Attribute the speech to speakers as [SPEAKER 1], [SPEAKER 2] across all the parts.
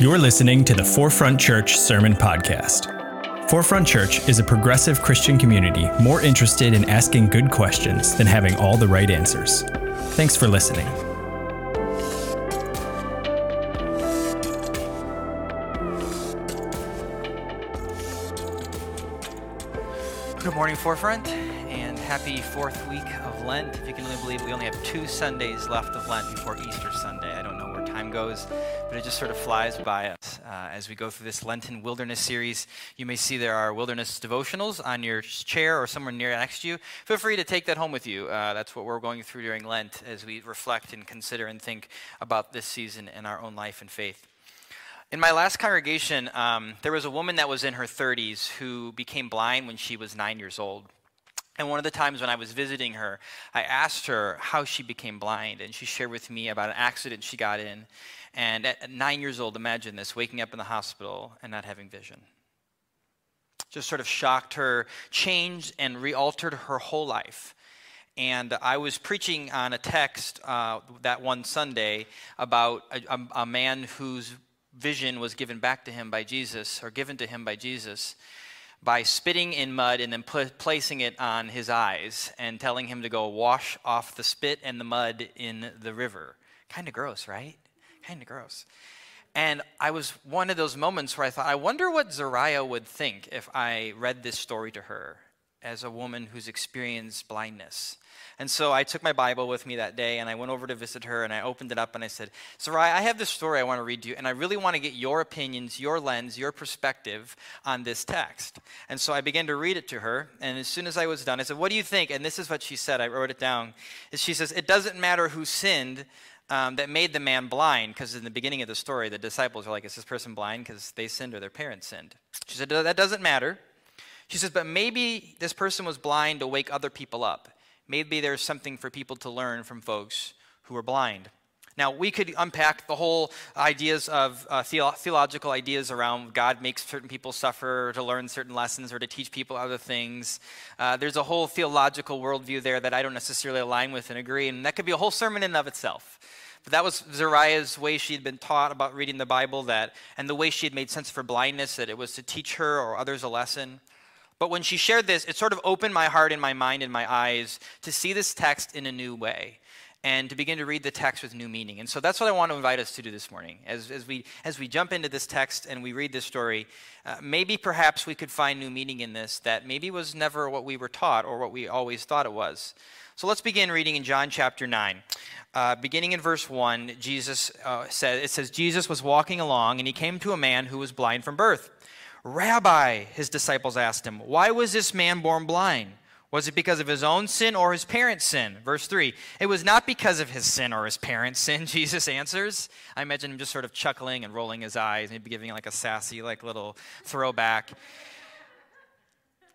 [SPEAKER 1] You're listening to the Forefront Church Sermon Podcast. Forefront Church is a progressive Christian community more interested in asking good questions than having all the right answers. Thanks for listening.
[SPEAKER 2] Good morning, Forefront, and happy fourth week of Lent. If you can only believe we only have two Sundays left of Lent before Easter Sunday. I don't know where time goes, but it just sort of flies by us uh, as we go through this Lenten wilderness series. You may see there are wilderness devotionals on your chair or somewhere near next to you. Feel free to take that home with you. Uh, that's what we're going through during Lent as we reflect and consider and think about this season in our own life and faith. In my last congregation, um, there was a woman that was in her 30s who became blind when she was nine years old. And one of the times when I was visiting her, I asked her how she became blind, and she shared with me about an accident she got in. And at nine years old, imagine this waking up in the hospital and not having vision. Just sort of shocked her, changed and re altered her whole life. And I was preaching on a text uh, that one Sunday about a, a, a man whose vision was given back to him by Jesus, or given to him by Jesus by spitting in mud and then put, placing it on his eyes and telling him to go wash off the spit and the mud in the river. Kind of gross, right? Kind of gross. And I was one of those moments where I thought, I wonder what Zariah would think if I read this story to her as a woman who's experienced blindness. And so I took my Bible with me that day and I went over to visit her and I opened it up and I said, Sarai, I have this story I want to read to you and I really want to get your opinions, your lens, your perspective on this text. And so I began to read it to her and as soon as I was done, I said, What do you think? And this is what she said. I wrote it down. She says, It doesn't matter who sinned. Um, that made the man blind, because in the beginning of the story, the disciples are like, Is this person blind because they sinned or their parents sinned? She said, That doesn't matter. She says, But maybe this person was blind to wake other people up maybe there's something for people to learn from folks who are blind. Now, we could unpack the whole ideas of uh, theo- theological ideas around God makes certain people suffer to learn certain lessons or to teach people other things. Uh, there's a whole theological worldview there that I don't necessarily align with and agree, and that could be a whole sermon in and of itself. But that was Zariah's way she had been taught about reading the Bible, that, and the way she had made sense for blindness, that it was to teach her or others a lesson. But when she shared this, it sort of opened my heart and my mind and my eyes to see this text in a new way and to begin to read the text with new meaning. And so that's what I want to invite us to do this morning. As, as, we, as we jump into this text and we read this story, uh, maybe perhaps we could find new meaning in this that maybe was never what we were taught or what we always thought it was. So let's begin reading in John chapter 9. Uh, beginning in verse 1, Jesus uh, says, it says, Jesus was walking along and he came to a man who was blind from birth. Rabbi, his disciples asked him, why was this man born blind? Was it because of his own sin or his parents' sin? Verse 3. It was not because of his sin or his parents' sin, Jesus answers. I imagine him just sort of chuckling and rolling his eyes, maybe giving like a sassy, like little throwback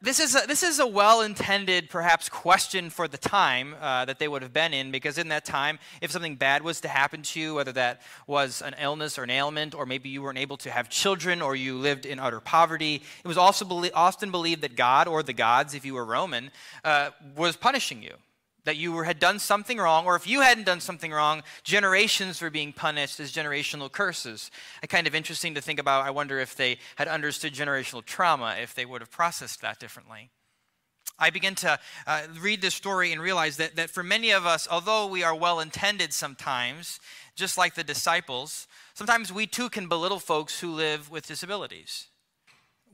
[SPEAKER 2] this is a, this is a well-intended perhaps question for the time uh, that they would have been in because in that time if something bad was to happen to you whether that was an illness or an ailment or maybe you weren't able to have children or you lived in utter poverty it was also often believed that god or the gods if you were roman uh, was punishing you that you were, had done something wrong, or if you hadn't done something wrong, generations were being punished as generational curses. Kind of interesting to think about. I wonder if they had understood generational trauma, if they would have processed that differently. I begin to uh, read this story and realize that, that for many of us, although we are well intended sometimes, just like the disciples, sometimes we too can belittle folks who live with disabilities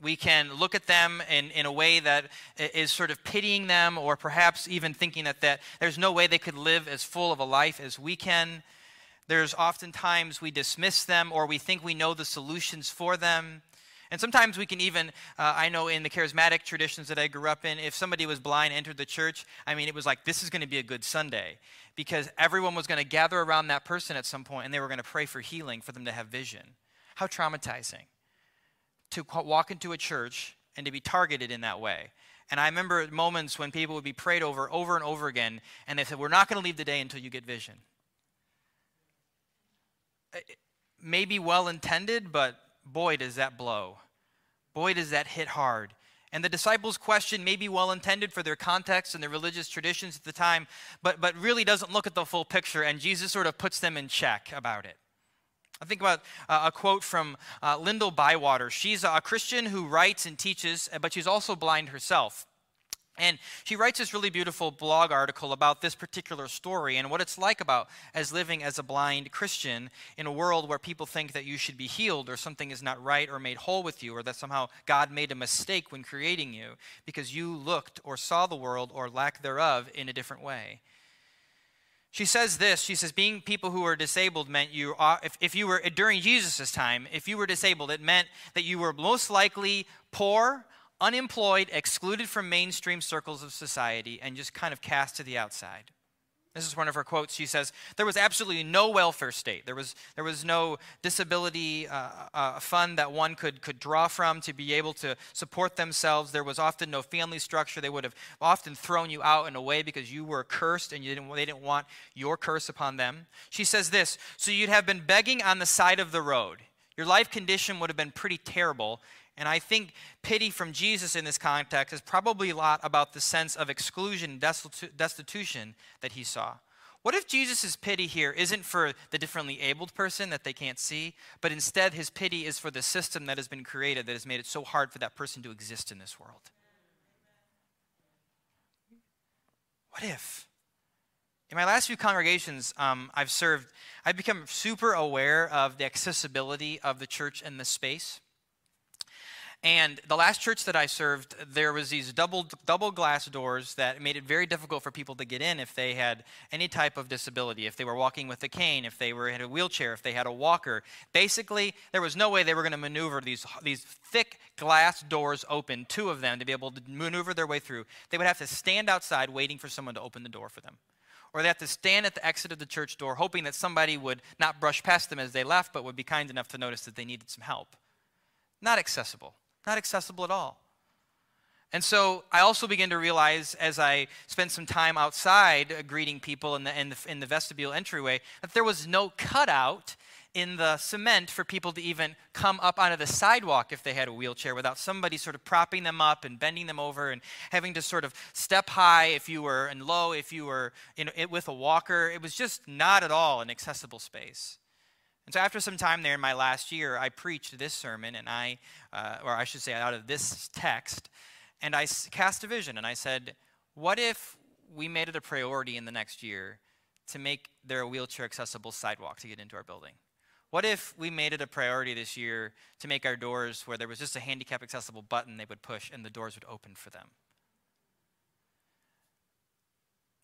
[SPEAKER 2] we can look at them in, in a way that is sort of pitying them or perhaps even thinking that, that there's no way they could live as full of a life as we can. There's oftentimes we dismiss them or we think we know the solutions for them. And sometimes we can even, uh, I know in the charismatic traditions that I grew up in, if somebody was blind, entered the church, I mean, it was like, this is going to be a good Sunday because everyone was going to gather around that person at some point and they were going to pray for healing for them to have vision. How traumatizing to walk into a church and to be targeted in that way. And I remember moments when people would be prayed over over and over again, and they said, We're not going to leave the day until you get vision. Maybe well intended, but boy, does that blow. Boy, does that hit hard. And the disciples' question may be well intended for their context and their religious traditions at the time, but, but really doesn't look at the full picture, and Jesus sort of puts them in check about it. I think about uh, a quote from uh, Lyndall Bywater. She's a Christian who writes and teaches, but she's also blind herself. And she writes this really beautiful blog article about this particular story and what it's like about as living as a blind Christian in a world where people think that you should be healed or something is not right or made whole with you or that somehow God made a mistake when creating you because you looked or saw the world or lack thereof in a different way. She says this. She says, being people who are disabled meant you, if, if you were, during Jesus' time, if you were disabled, it meant that you were most likely poor, unemployed, excluded from mainstream circles of society, and just kind of cast to the outside. This is one of her quotes. She says, There was absolutely no welfare state. There was, there was no disability uh, uh, fund that one could, could draw from to be able to support themselves. There was often no family structure. They would have often thrown you out in a way because you were cursed and didn't, they didn't want your curse upon them. She says this So you'd have been begging on the side of the road. Your life condition would have been pretty terrible, and I think pity from Jesus in this context is probably a lot about the sense of exclusion, destitution that he saw. What if Jesus' pity here isn't for the differently abled person that they can't see, but instead his pity is for the system that has been created that has made it so hard for that person to exist in this world? What if? In my last few congregations um, I've served, I've become super aware of the accessibility of the church and the space. And the last church that I served, there was these double double glass doors that made it very difficult for people to get in if they had any type of disability, if they were walking with a cane, if they were in a wheelchair, if they had a walker. Basically, there was no way they were going to maneuver these these thick glass doors open, two of them, to be able to maneuver their way through. They would have to stand outside waiting for someone to open the door for them. Or they have to stand at the exit of the church door hoping that somebody would not brush past them as they left, but would be kind enough to notice that they needed some help. Not accessible. Not accessible at all. And so I also began to realize as I spent some time outside uh, greeting people in the, in, the, in the vestibule entryway that there was no cutout in the cement for people to even come up onto the sidewalk if they had a wheelchair without somebody sort of propping them up and bending them over and having to sort of step high if you were and low if you were in, with a walker. It was just not at all an accessible space. And so, after some time there in my last year, I preached this sermon, and I, uh, or I should say, out of this text, and I cast a vision, and I said, What if we made it a priority in the next year to make there a wheelchair accessible sidewalk to get into our building? What if we made it a priority this year to make our doors where there was just a handicap accessible button they would push and the doors would open for them?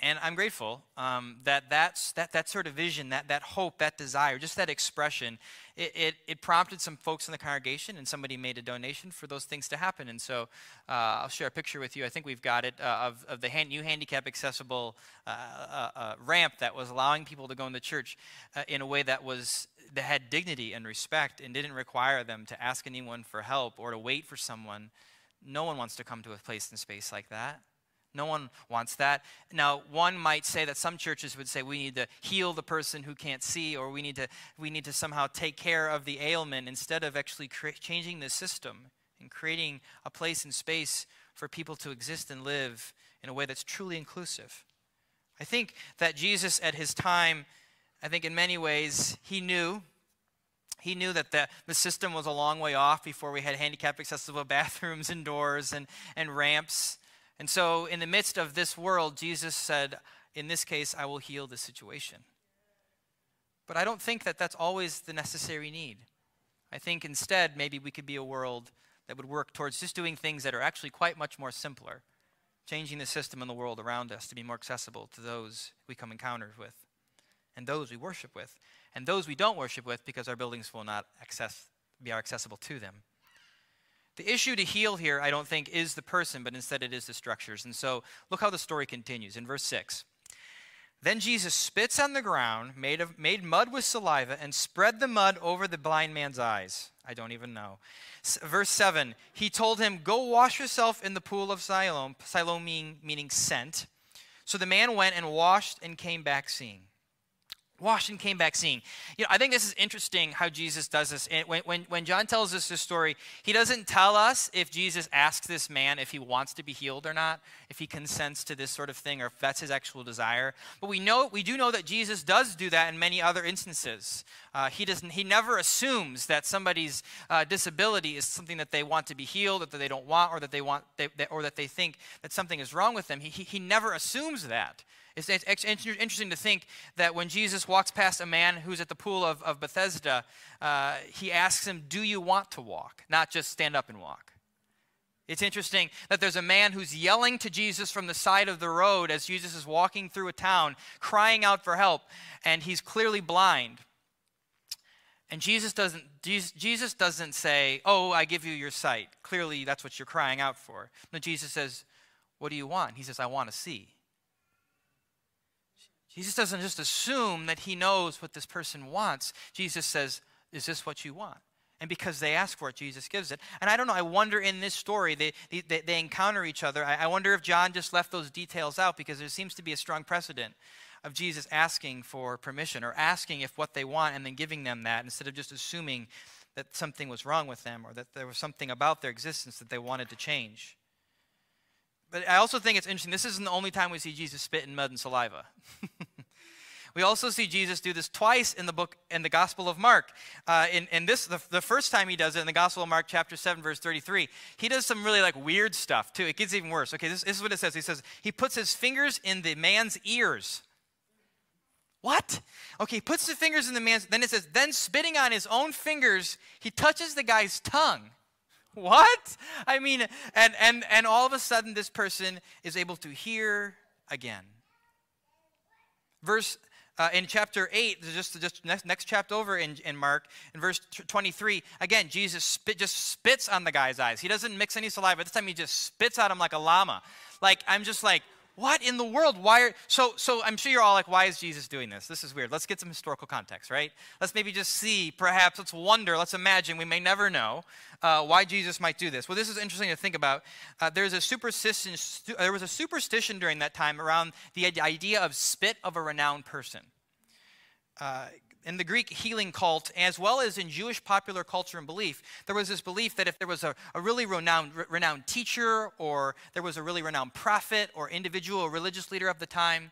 [SPEAKER 2] And I'm grateful um, that that's, that, that sort of vision, that, that hope, that desire, just that expression, it, it, it, prompted some folks in the congregation, and somebody made a donation for those things to happen. And so uh, I'll share a picture with you. I think we've got it uh, of, of the hand, new handicap accessible uh, uh, uh, ramp that was allowing people to go in the church uh, in a way that was that had dignity and respect and didn't require them to ask anyone for help or to wait for someone. No one wants to come to a place and space like that. No one wants that. Now, one might say that some churches would say we need to heal the person who can't see, or we need to, we need to somehow take care of the ailment instead of actually cre- changing the system and creating a place and space for people to exist and live in a way that's truly inclusive. I think that Jesus, at his time, I think in many ways, he knew. He knew that the, the system was a long way off before we had handicap accessible bathrooms and doors and, and ramps. And so, in the midst of this world, Jesus said, In this case, I will heal the situation. But I don't think that that's always the necessary need. I think instead, maybe we could be a world that would work towards just doing things that are actually quite much more simpler, changing the system in the world around us to be more accessible to those we come encounters with, and those we worship with, and those we don't worship with because our buildings will not access, be accessible to them. The issue to heal here, I don't think, is the person, but instead it is the structures. And so look how the story continues in verse 6. Then Jesus spits on the ground, made, of, made mud with saliva, and spread the mud over the blind man's eyes. I don't even know. S- verse 7 He told him, Go wash yourself in the pool of Siloam, Siloam meaning, meaning sent. So the man went and washed and came back seeing. Washed and came back seeing. You know, I think this is interesting how Jesus does this. And when, when, when John tells us this story, he doesn't tell us if Jesus asks this man if he wants to be healed or not, if he consents to this sort of thing, or if that's his actual desire. But we know we do know that Jesus does do that in many other instances. Uh, he doesn't. He never assumes that somebody's uh, disability is something that they want to be healed, or that they don't want, or that they want, they, or that they think that something is wrong with them. He, he, he never assumes that. It's, it's, interesting to think that when Jesus walks past a man who's at the pool of, of Bethesda, uh, he asks him, Do you want to walk? Not just stand up and walk. It's interesting that there's a man who's yelling to Jesus from the side of the road as Jesus is walking through a town, crying out for help, and he's clearly blind. And Jesus doesn't, Jesus doesn't say, Oh, I give you your sight. Clearly, that's what you're crying out for. No, Jesus says, What do you want? He says, I want to see. Jesus doesn't just assume that he knows what this person wants. Jesus says, Is this what you want? And because they ask for it, Jesus gives it. And I don't know, I wonder in this story, they, they, they encounter each other. I, I wonder if John just left those details out because there seems to be a strong precedent of Jesus asking for permission or asking if what they want and then giving them that instead of just assuming that something was wrong with them or that there was something about their existence that they wanted to change. But I also think it's interesting. This isn't the only time we see Jesus spit in mud and saliva. we also see Jesus do this twice in the book, in the Gospel of Mark. Uh, in, in this, the, the first time he does it in the Gospel of Mark, chapter 7, verse 33, he does some really like weird stuff too. It gets even worse. Okay, this, this is what it says. He says, he puts his fingers in the man's ears. What? Okay, he puts the fingers in the man's, then it says, then spitting on his own fingers, he touches the guy's tongue. what? I mean, and, and, and all of a sudden, this person is able to hear again. Verse uh, in chapter 8, just, just next, next chapter over in, in Mark, in verse 23, again, Jesus spit, just spits on the guy's eyes. He doesn't mix any saliva. This time he just spits at him like a llama. Like, I'm just like, what in the world? Why are so so I'm sure you're all like, why is Jesus doing this? This is weird. Let's get some historical context, right? Let's maybe just see, perhaps, let's wonder, let's imagine, we may never know uh, why Jesus might do this. Well, this is interesting to think about. Uh, there's a superstition, there was a superstition during that time around the idea of spit of a renowned person. Uh, in the Greek healing cult, as well as in Jewish popular culture and belief, there was this belief that if there was a, a really renowned, renowned teacher or there was a really renowned prophet or individual or religious leader of the time,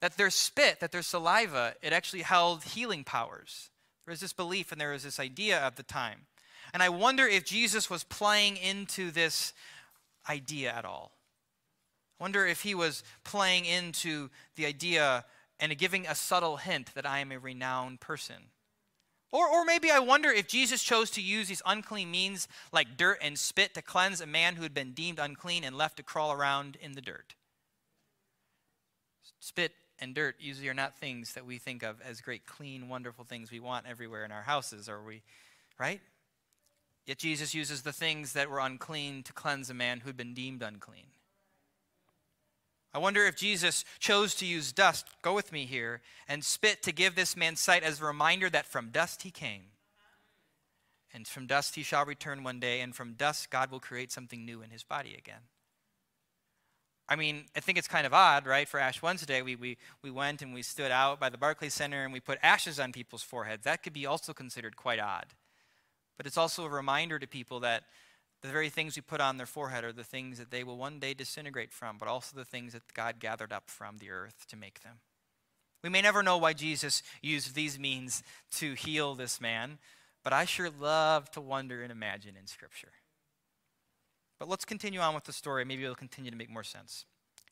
[SPEAKER 2] that their spit, that their saliva, it actually held healing powers. There was this belief and there was this idea at the time. And I wonder if Jesus was playing into this idea at all. I wonder if he was playing into the idea and giving a subtle hint that I am a renowned person. Or, or maybe I wonder if Jesus chose to use these unclean means like dirt and spit to cleanse a man who had been deemed unclean and left to crawl around in the dirt. Spit and dirt usually are not things that we think of as great, clean, wonderful things we want everywhere in our houses, are we? Right? Yet Jesus uses the things that were unclean to cleanse a man who had been deemed unclean. I wonder if Jesus chose to use dust, go with me here, and spit to give this man sight as a reminder that from dust he came. And from dust he shall return one day, and from dust God will create something new in his body again. I mean, I think it's kind of odd, right? For Ash Wednesday, we, we, we went and we stood out by the Barclays Center and we put ashes on people's foreheads. That could be also considered quite odd. But it's also a reminder to people that the very things we put on their forehead are the things that they will one day disintegrate from, but also the things that God gathered up from the earth to make them. We may never know why Jesus used these means to heal this man, but I sure love to wonder and imagine in Scripture. But let's continue on with the story. Maybe it'll continue to make more sense.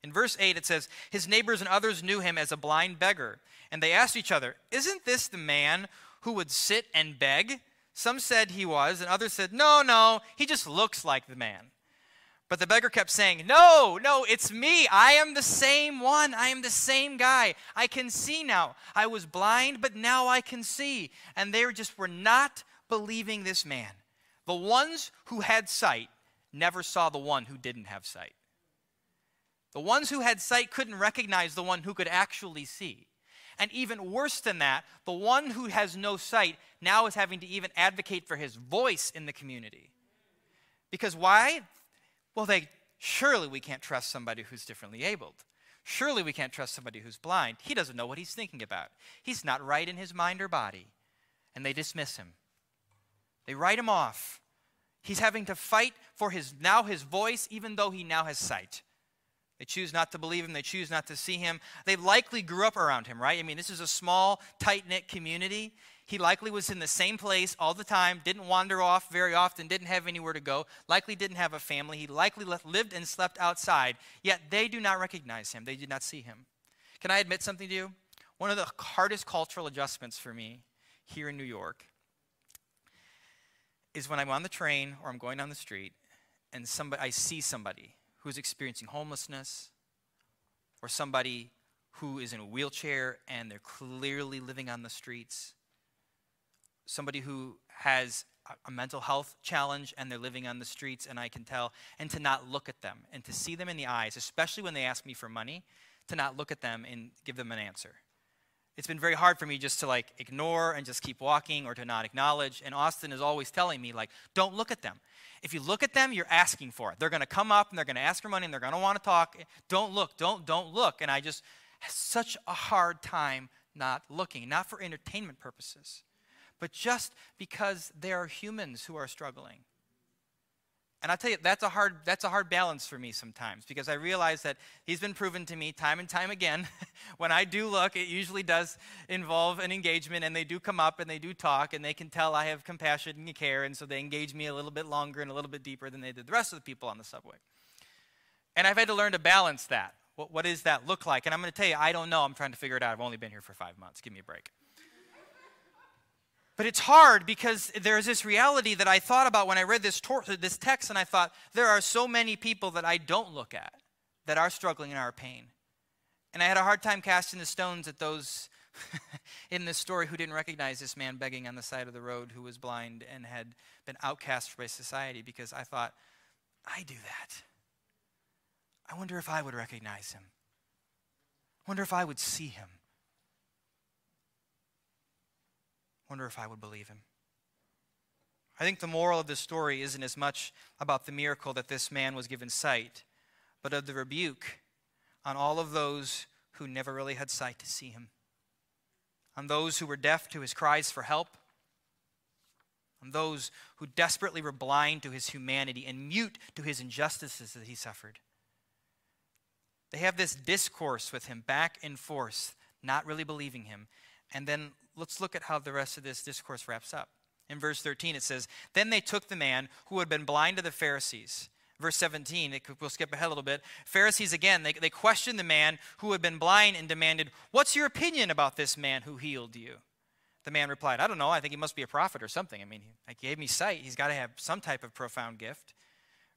[SPEAKER 2] In verse 8, it says, His neighbors and others knew him as a blind beggar, and they asked each other, Isn't this the man who would sit and beg? Some said he was, and others said, No, no, he just looks like the man. But the beggar kept saying, No, no, it's me. I am the same one. I am the same guy. I can see now. I was blind, but now I can see. And they just were not believing this man. The ones who had sight never saw the one who didn't have sight. The ones who had sight couldn't recognize the one who could actually see. And even worse than that, the one who has no sight now is having to even advocate for his voice in the community. Because why? Well, they surely we can't trust somebody who's differently abled. Surely we can't trust somebody who's blind. He doesn't know what he's thinking about. He's not right in his mind or body. And they dismiss him. They write him off. He's having to fight for his now his voice, even though he now has sight. They choose not to believe him. They choose not to see him. They likely grew up around him, right? I mean, this is a small, tight knit community. He likely was in the same place all the time, didn't wander off very often, didn't have anywhere to go, likely didn't have a family. He likely lived and slept outside, yet they do not recognize him. They did not see him. Can I admit something to you? One of the hardest cultural adjustments for me here in New York is when I'm on the train or I'm going down the street and somebody, I see somebody who's experiencing homelessness or somebody who is in a wheelchair and they're clearly living on the streets somebody who has a mental health challenge and they're living on the streets and I can tell, and to not look at them and to see them in the eyes, especially when they ask me for money, to not look at them and give them an answer. It's been very hard for me just to like ignore and just keep walking or to not acknowledge. And Austin is always telling me, like, don't look at them. If you look at them, you're asking for it. They're going to come up and they're going to ask for money and they're going to want to talk. Don't look, don't, don't look. And I just have such a hard time not looking, not for entertainment purposes but just because there are humans who are struggling. And I'll tell you, that's a hard that's a hard balance for me sometimes because I realize that he's been proven to me time and time again. when I do look, it usually does involve an engagement, and they do come up and they do talk, and they can tell I have compassion and care, and so they engage me a little bit longer and a little bit deeper than they did the rest of the people on the subway. And I've had to learn to balance that. What, what does that look like? And I'm going to tell you, I don't know. I'm trying to figure it out. I've only been here for five months. Give me a break. But it's hard because there's this reality that I thought about when I read this, tor- this text, and I thought, there are so many people that I don't look at that are struggling and are pain. And I had a hard time casting the stones at those in this story who didn't recognize this man begging on the side of the road who was blind and had been outcast by society because I thought, I do that. I wonder if I would recognize him. I wonder if I would see him. Wonder if I would believe him. I think the moral of this story isn't as much about the miracle that this man was given sight, but of the rebuke on all of those who never really had sight to see him, on those who were deaf to his cries for help, on those who desperately were blind to his humanity and mute to his injustices that he suffered. They have this discourse with him back and forth, not really believing him. And then let's look at how the rest of this discourse wraps up. In verse 13, it says, Then they took the man who had been blind to the Pharisees. Verse 17, we'll skip ahead a little bit. Pharisees, again, they, they questioned the man who had been blind and demanded, What's your opinion about this man who healed you? The man replied, I don't know. I think he must be a prophet or something. I mean, he gave me sight. He's got to have some type of profound gift.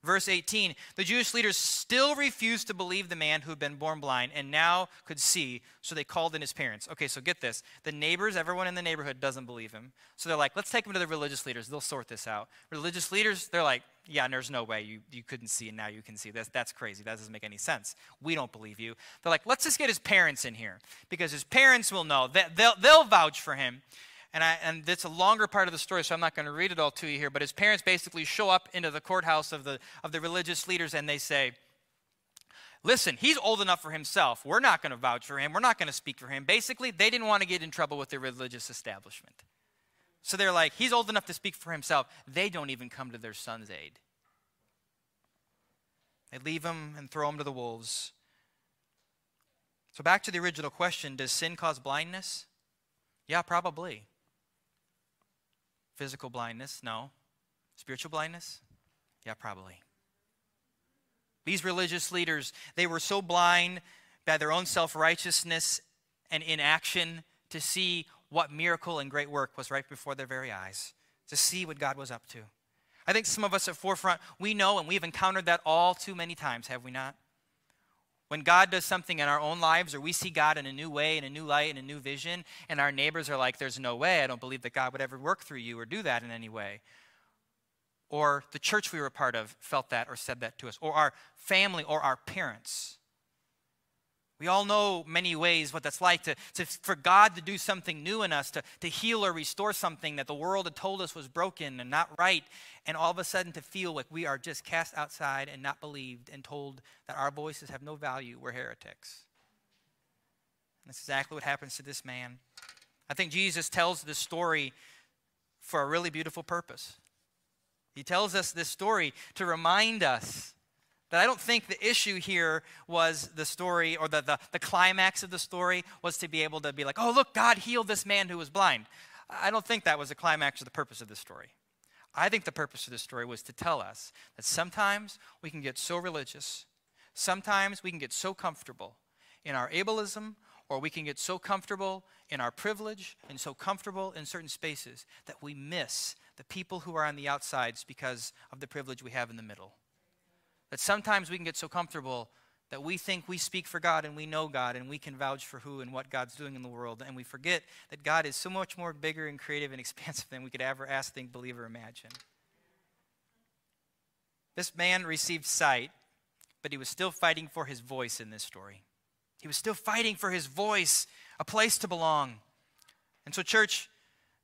[SPEAKER 2] Verse 18 The Jewish leaders still refused to believe the man who had been born blind and now could see, so they called in his parents. Okay, so get this. The neighbors, everyone in the neighborhood doesn't believe him. So they're like, let's take him to the religious leaders. They'll sort this out. Religious leaders, they're like, yeah, there's no way you, you couldn't see and now you can see. That's, that's crazy. That doesn't make any sense. We don't believe you. They're like, let's just get his parents in here because his parents will know. They'll, they'll vouch for him. And, I, and it's a longer part of the story, so I'm not going to read it all to you here. But his parents basically show up into the courthouse of the, of the religious leaders and they say, Listen, he's old enough for himself. We're not going to vouch for him. We're not going to speak for him. Basically, they didn't want to get in trouble with the religious establishment. So they're like, he's old enough to speak for himself. They don't even come to their son's aid. They leave him and throw him to the wolves. So, back to the original question Does sin cause blindness? Yeah, probably. Physical blindness? No. Spiritual blindness? Yeah, probably. These religious leaders, they were so blind by their own self righteousness and inaction to see what miracle and great work was right before their very eyes, to see what God was up to. I think some of us at Forefront, we know and we've encountered that all too many times, have we not? When God does something in our own lives, or we see God in a new way, in a new light, in a new vision, and our neighbors are like, There's no way, I don't believe that God would ever work through you or do that in any way. Or the church we were a part of felt that or said that to us, or our family or our parents. We all know many ways what that's like to, to, for God to do something new in us, to, to heal or restore something that the world had told us was broken and not right, and all of a sudden to feel like we are just cast outside and not believed and told that our voices have no value, we're heretics. That's exactly what happens to this man. I think Jesus tells this story for a really beautiful purpose. He tells us this story to remind us that I don't think the issue here was the story or the, the, the, climax of the story was to be able to be like, oh, look, God healed this man who was blind. I don't think that was the climax or the purpose of the story. I think the purpose of this story was to tell us that sometimes we can get so religious, sometimes we can get so comfortable in our ableism, or we can get so comfortable in our privilege and so comfortable in certain spaces that we miss the people who are on the outsides because of the privilege we have in the middle. That sometimes we can get so comfortable that we think we speak for God and we know God and we can vouch for who and what God's doing in the world. And we forget that God is so much more bigger and creative and expansive than we could ever ask, think, believe, or imagine. This man received sight, but he was still fighting for his voice in this story. He was still fighting for his voice, a place to belong. And so, church,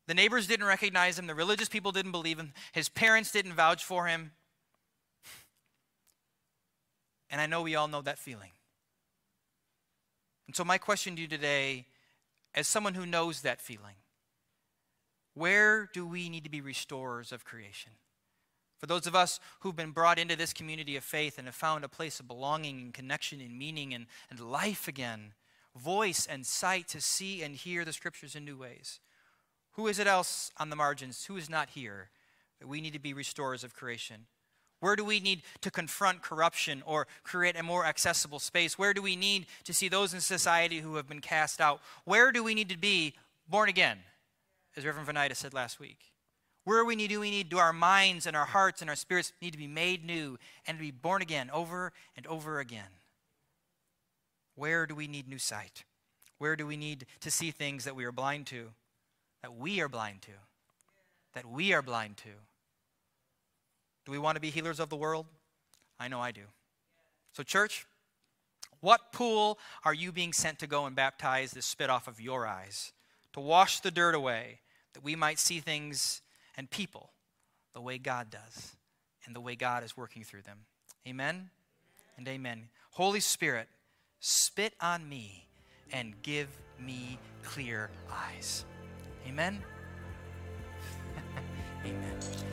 [SPEAKER 2] the neighbors didn't recognize him, the religious people didn't believe him, his parents didn't vouch for him. And I know we all know that feeling. And so, my question to you today, as someone who knows that feeling, where do we need to be restorers of creation? For those of us who've been brought into this community of faith and have found a place of belonging and connection and meaning and, and life again, voice and sight to see and hear the scriptures in new ways. Who is it else on the margins? Who is not here? That we need to be restorers of creation. Where do we need to confront corruption or create a more accessible space? Where do we need to see those in society who have been cast out? Where do we need to be born again, as Reverend Venita said last week? Where we need, do we need, do our minds and our hearts and our spirits need to be made new and to be born again over and over again? Where do we need new sight? Where do we need to see things that we are blind to? That we are blind to? That we are blind to? Do we want to be healers of the world? I know I do. So, church, what pool are you being sent to go and baptize the spit off of your eyes? To wash the dirt away, that we might see things and people the way God does and the way God is working through them. Amen and amen. Holy Spirit, spit on me and give me clear eyes. Amen. amen.